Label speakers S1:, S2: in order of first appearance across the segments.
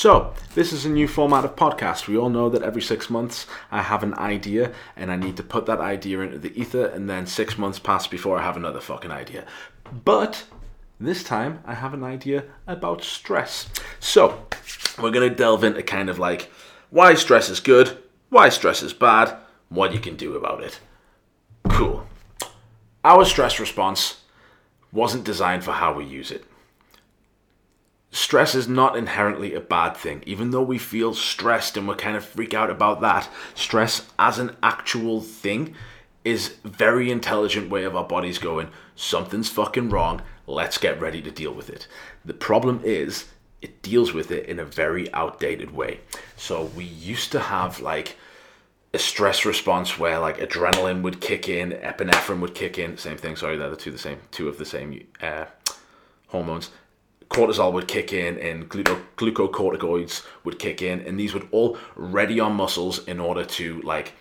S1: So, this is a new format of podcast. We all know that every six months I have an idea and I need to put that idea into the ether, and then six months pass before I have another fucking idea. But this time I have an idea about stress. So, we're going to delve into kind of like why stress is good, why stress is bad, what you can do about it. Cool. Our stress response wasn't designed for how we use it stress is not inherently a bad thing. Even though we feel stressed and we kind of freak out about that, stress as an actual thing is very intelligent way of our bodies going, something's fucking wrong, let's get ready to deal with it. The problem is it deals with it in a very outdated way. So we used to have like a stress response where like adrenaline would kick in, epinephrine would kick in, same thing, sorry, they're the two the same, two of the same uh, hormones cortisol would kick in and glucocorticoids would kick in and these would all ready our muscles in order to like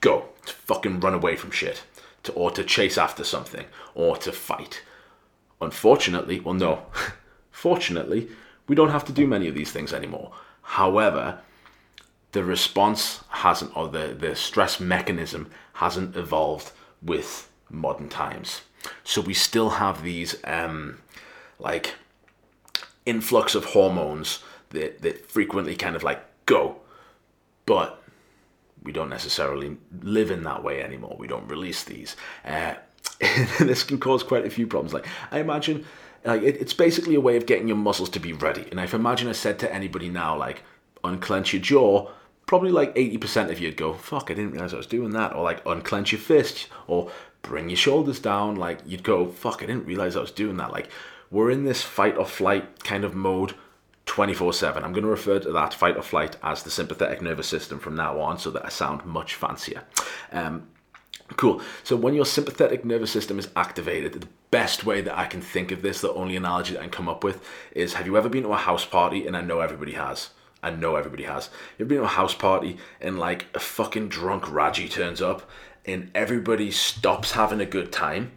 S1: go to fucking run away from shit to or to chase after something or to fight. Unfortunately well no. Fortunately we don't have to do many of these things anymore. However the response hasn't or the, the stress mechanism hasn't evolved with modern times. So we still have these um like influx of hormones that, that frequently kind of like go. But we don't necessarily live in that way anymore. We don't release these. Uh, this can cause quite a few problems. Like I imagine, like it, it's basically a way of getting your muscles to be ready. And if I imagine I said to anybody now, like unclench your jaw, probably like 80% of you'd go, fuck, I didn't realize I was doing that. Or like unclench your fist or bring your shoulders down. Like you'd go, fuck, I didn't realize I was doing that. Like we're in this fight or flight kind of mode 24 7. I'm going to refer to that fight or flight as the sympathetic nervous system from now on so that I sound much fancier. Um, cool. So, when your sympathetic nervous system is activated, the best way that I can think of this, the only analogy that I can come up with, is have you ever been to a house party? And I know everybody has. I know everybody has. You've been to a house party and like a fucking drunk Raji turns up and everybody stops having a good time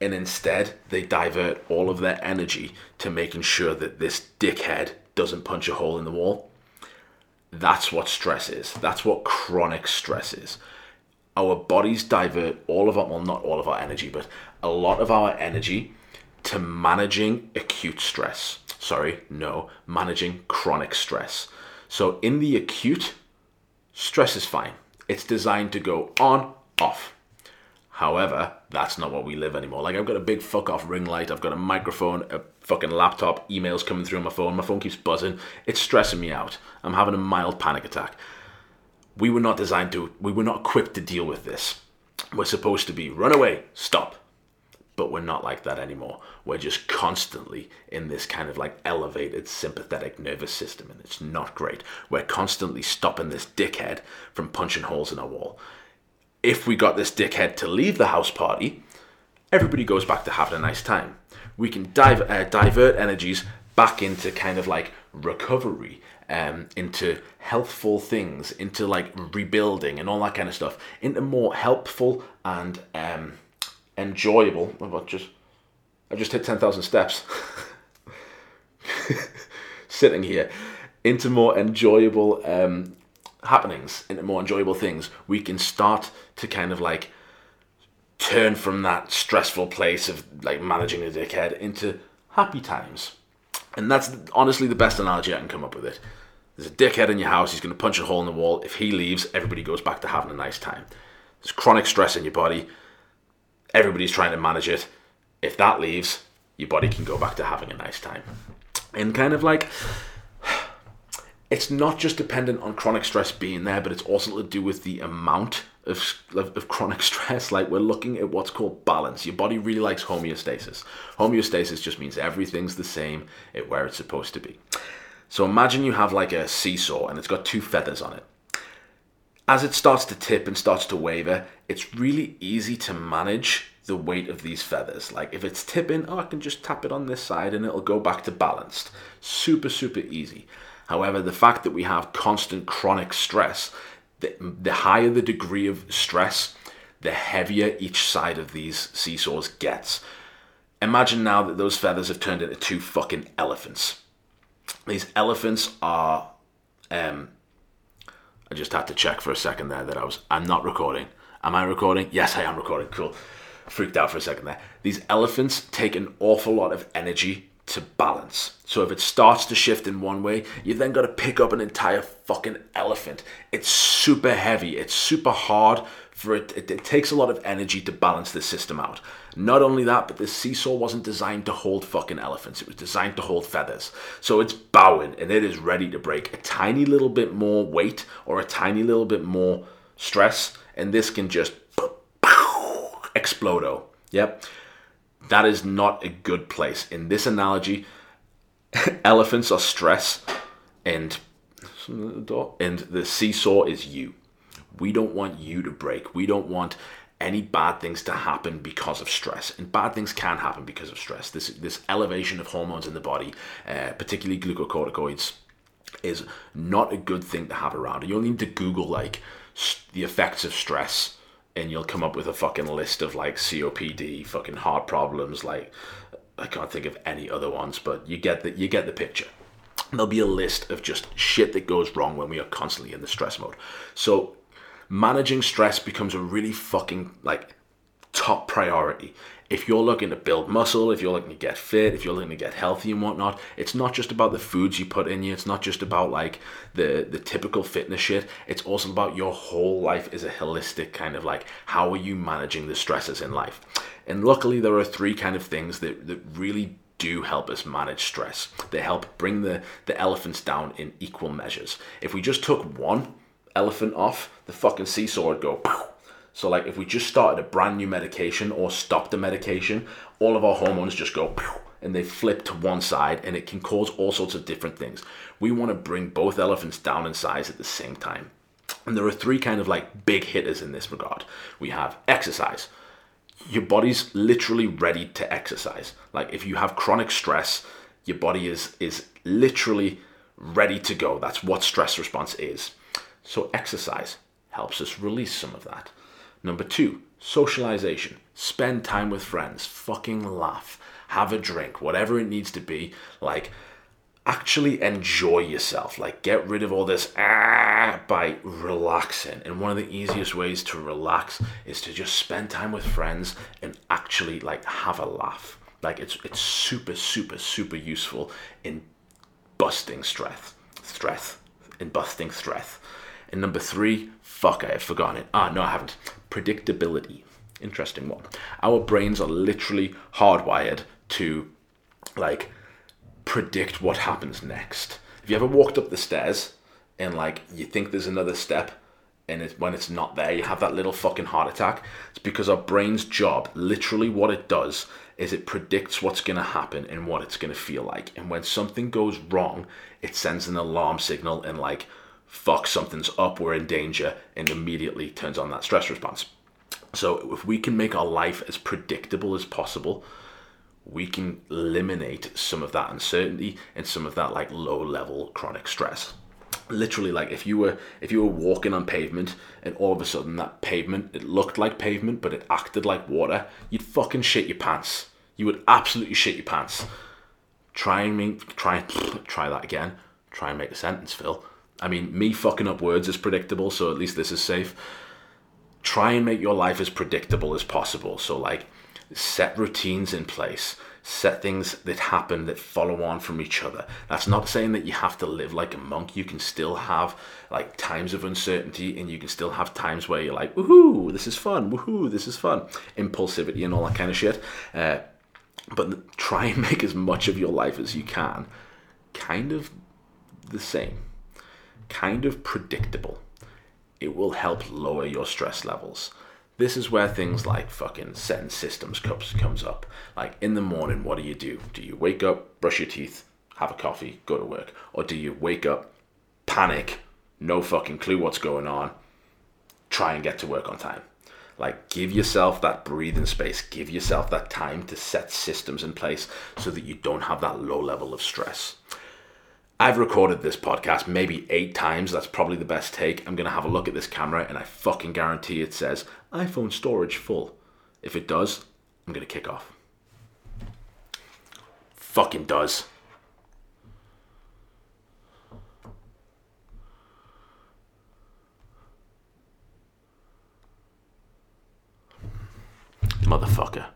S1: and instead they divert all of their energy to making sure that this dickhead doesn't punch a hole in the wall. That's what stress is. That's what chronic stress is. Our bodies divert all of our, well, not all of our energy, but a lot of our energy to managing acute stress. Sorry, no, managing chronic stress. So in the acute, stress is fine. It's designed to go on, off. However, that's not what we live anymore. Like I've got a big fuck off ring light, I've got a microphone, a fucking laptop, emails coming through on my phone, my phone keeps buzzing. It's stressing me out. I'm having a mild panic attack. We were not designed to we were not equipped to deal with this. We're supposed to be run away, stop. But we're not like that anymore. We're just constantly in this kind of like elevated sympathetic nervous system, and it's not great. We're constantly stopping this dickhead from punching holes in our wall if we got this dickhead to leave the house party, everybody goes back to having a nice time. We can dive, uh, divert energies back into kind of like recovery, um, into healthful things, into like rebuilding and all that kind of stuff, into more helpful and um, enjoyable. About just, I just hit ten thousand steps. Sitting here, into more enjoyable um, happenings, into more enjoyable things, we can start to kind of like turn from that stressful place of like managing a dickhead into happy times. And that's honestly the best analogy I can come up with it. There's a dickhead in your house, he's going to punch a hole in the wall. If he leaves, everybody goes back to having a nice time. There's chronic stress in your body, everybody's trying to manage it. If that leaves, your body can go back to having a nice time. And kind of like it's not just dependent on chronic stress being there, but it's also to do with the amount of, of, of, chronic stress. Like we're looking at what's called balance. Your body really likes homeostasis. Homeostasis just means everything's the same at where it's supposed to be. So imagine you have like a seesaw and it's got two feathers on it. As it starts to tip and starts to waver, it's really easy to manage the weight of these feathers. Like if it's tipping, oh, I can just tap it on this side and it'll go back to balanced. Super, super easy. However, the fact that we have constant chronic stress, the, the higher the degree of stress, the heavier each side of these seesaws gets. Imagine now that those feathers have turned into two fucking elephants. these elephants are. Um, I just had to check for a second there that I was. I'm not recording. Am I recording? Yes, I am recording. Cool. Freaked out for a second there. These elephants take an awful lot of energy to balance. So if it starts to shift in one way, you then got to pick up an entire fucking elephant. It's super heavy. It's super hard for it. It, it takes a lot of energy to balance this system out. Not only that, but the seesaw wasn't designed to hold fucking elephants. It was designed to hold feathers. So it's bowing and it is ready to break. A tiny little bit more weight or a tiny little bit more stress, and this can just explodo. Yep. That is not a good place. In this analogy, elephants are stress and and the seesaw is you. We don't want you to break. We don't want any bad things to happen because of stress. And bad things can happen because of stress. This this elevation of hormones in the body, uh, particularly glucocorticoids, is not a good thing to have around. You only need to Google like the effects of stress and you'll come up with a fucking list of like COPD, fucking heart problems, like I can't think of any other ones, but you get the you get the picture. There'll be a list of just shit that goes wrong when we are constantly in the stress mode. So managing stress becomes a really fucking like top priority if you're looking to build muscle, if you're looking to get fit, if you're looking to get healthy and whatnot, it's not just about the foods you put in you. It's not just about like the the typical fitness shit. It's also about your whole life is a holistic kind of like how are you managing the stresses in life. And luckily, there are three kind of things that that really do help us manage stress. They help bring the the elephants down in equal measures. If we just took one elephant off, the fucking seesaw would go. So like if we just started a brand new medication or stopped the medication, all of our hormones just go and they flip to one side and it can cause all sorts of different things. We want to bring both elephants down in size at the same time. And there are three kind of like big hitters in this regard. We have exercise. Your body's literally ready to exercise. Like if you have chronic stress, your body is is literally ready to go. That's what stress response is. So exercise helps us release some of that. Number two, socialization. Spend time with friends. Fucking laugh. Have a drink. Whatever it needs to be. Like, actually enjoy yourself. Like, get rid of all this ah by relaxing. And one of the easiest ways to relax is to just spend time with friends and actually like have a laugh. Like, it's it's super super super useful in busting stress. Stress in busting stress. And number three, fuck, I have forgotten it. Ah, no, I haven't predictability. Interesting one. Our brains are literally hardwired to like predict what happens next. Have you ever walked up the stairs and like you think there's another step and it's, when it's not there, you have that little fucking heart attack? It's because our brain's job, literally what it does, is it predicts what's going to happen and what it's going to feel like. And when something goes wrong, it sends an alarm signal and like fuck, something's up, we're in danger, and immediately turns on that stress response. So if we can make our life as predictable as possible, we can eliminate some of that uncertainty and some of that like low level chronic stress. Literally like if you were if you were walking on pavement and all of a sudden that pavement it looked like pavement but it acted like water you'd fucking shit your pants. You would absolutely shit your pants. Try and make try try that again. Try and make a sentence phil I mean, me fucking up words is predictable, so at least this is safe. Try and make your life as predictable as possible. So, like, set routines in place, set things that happen that follow on from each other. That's not saying that you have to live like a monk. You can still have like times of uncertainty and you can still have times where you're like, woohoo, this is fun, woohoo, this is fun. Impulsivity and all that kind of shit. Uh, but try and make as much of your life as you can kind of the same kind of predictable. It will help lower your stress levels. This is where things like fucking setting systems cups comes up. Like in the morning, what do you do? Do you wake up, brush your teeth, have a coffee, go to work? Or do you wake up, panic, no fucking clue what's going on, try and get to work on time? Like, give yourself that breathing space, give yourself that time to set systems in place so that you don't have that low level of stress. I've recorded this podcast maybe eight times. That's probably the best take. I'm going to have a look at this camera and I fucking guarantee it says iPhone storage full. If it does, I'm going to kick off. Fucking does. Motherfucker.